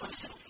Constructivas.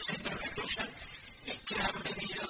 del centro de Rusia, que han venido